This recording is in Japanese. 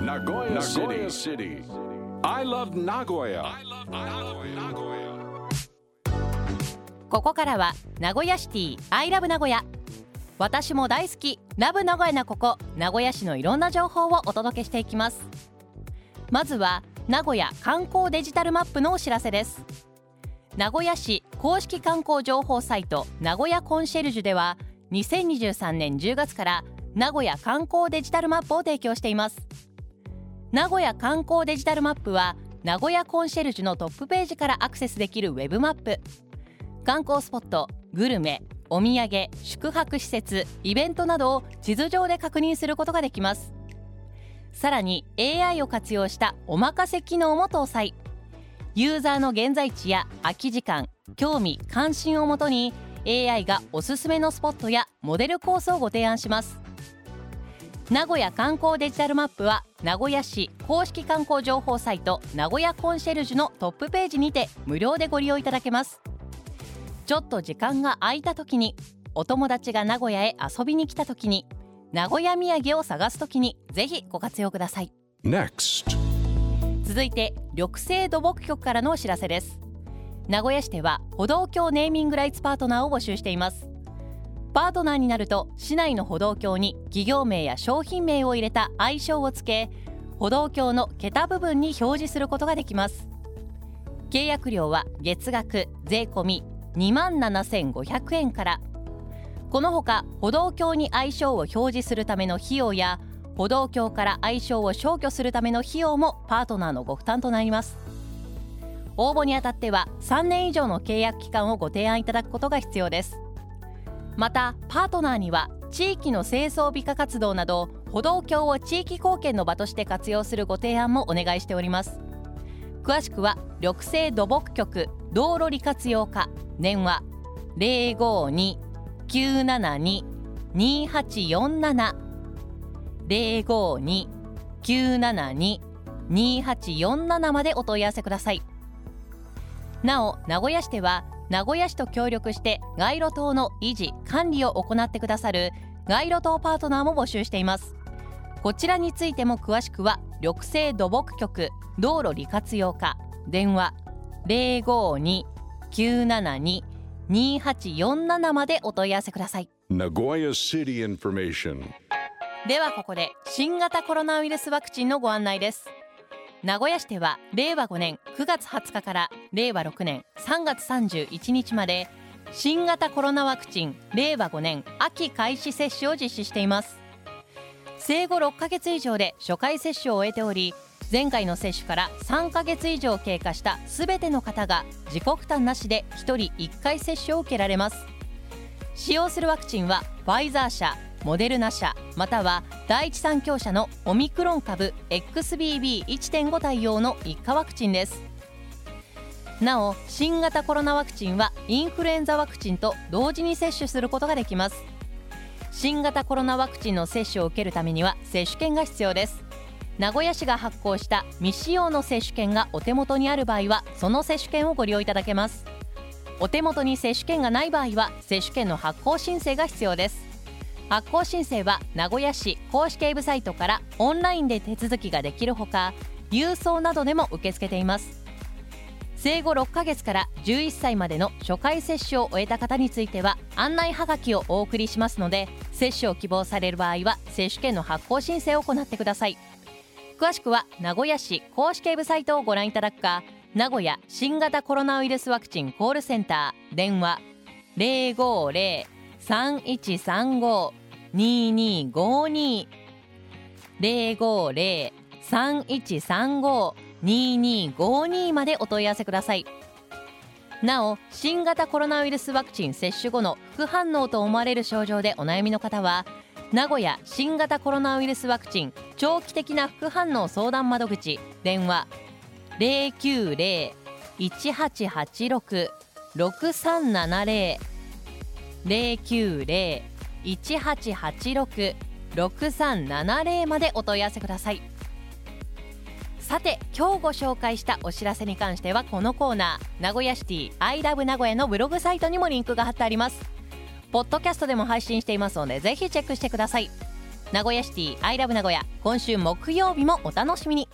Nagoya City. I love Nagoya. ここからは名古屋シティ I love 名古屋私も大好き。ラブ名古屋なここ。名古屋市のいろんな情報をお届けしていきます。まずは名古屋観光デジタルマップのお知らせです。名古屋市公式観光情報サイト名古屋コンシェルジュでは2023年10月から名古屋観光デジタルマップを提供しています名古屋観光デジタルマップは名古屋コンシェルジュのトップページからアクセスできるウェブマップ。観光スポットグルメお土産宿泊施設イベントなどを地図上で確認することができます。さらに AI を活用したおまかせ機能も搭載。ユーザーの現在地や空き時間興味関心をもとに AI がおすすめのスポットやモデルコースをご提案します。名古屋観光デジタルマップは名古屋市公式観光情報サイト名古屋コンシェルジュのトップページにて無料でご利用いただけます。ちょっと時間が空いた時にお友達が名古屋へ遊びに来た時に名古屋土産を探す時にぜひご活用ください。Next. 続いて緑星土木局からのお知らせです。名古屋市では歩道橋ネーミングライツパートナーを募集していますパートナーになると市内の歩道橋に企業名や商品名を入れた愛称をつけ歩道橋の桁部分に表示することができます。契約料は月額税込2万7500円から。このほか歩道橋に愛称を表示するための費用や歩道橋から愛称を消去するための費用もパートナーのご負担となります。応募にあたっては3年以上の契約期間をご提案いただくことが必要です。またパートナーには地域の清掃美化活動など歩道橋を地域貢献の場として活用するご提案もお願いしております。詳しくは緑星土木局道路利活用課電話052-972-2847 052-972-2847までお問い合わせください。なお名古屋市では名古屋市と協力して街路灯の維持管理を行ってくださる街路灯パートナーも募集しています。こちらについても詳しくは緑星土木局道路利活用課電話052-972-2847までお問い合わせください。Nagoya City information. ではここで新型コロナウイルスワクチンのご案内です名古屋市では令和5年9月20日から令和6年3月31日まで新型コロナワクチン令和5年秋開始接種を実施しています。生後6ヶ月以上で初回接種を終えており前回の接種から3ヶ月以上経過したすべての方が自己負担なしで1人1回接種を受けられます。使用するワクチンはファイザー社モデルナ社または第一三共社のオミクロン株 XBB.1.5 対応の一価ワクチンです。なお新型コロナワクチンはインフルエンザワクチンと同時に接種することができます。新型コロナワクチンの接種を受けるためには接種券が必要です。名古屋市が発行した未使用の接種券がお手元にある場合はその接種券をご利用いただけます。お手元に接種券がない場合は接種券の発行申請が必要です。発行申請は名古屋市公式ウェブサイトからオンラインで手続きができるほか郵送などでも受け付けています。生後6ヶ月から11歳までの初回接種を終えた方については案内はがきをお送りしますので接種を希望される場合は接種券の発行申請を行ってください。詳しくは名古屋市公式ウェブサイトをご覧いただくか名古屋新型コロナウイルスワクチンコールセンター電話050-3135 2252までお問い合わせください。なお新型コロナウイルスワクチン接種後の副反応と思われる症状でお悩みの方は名古屋新型コロナウイルスワクチン長期的な副反応相談窓口電話090-1886-6370 1886-6370までお問い合わせください。さて今日ご紹介したお知らせに関してはこのコーナー名古屋シティ I love 名古屋のブログサイトにもリンクが貼ってあります。ポッドキャストでも配信していますのでぜひチェックしてください。名古屋シティアイラブ名古屋今週木曜日もお楽しみに。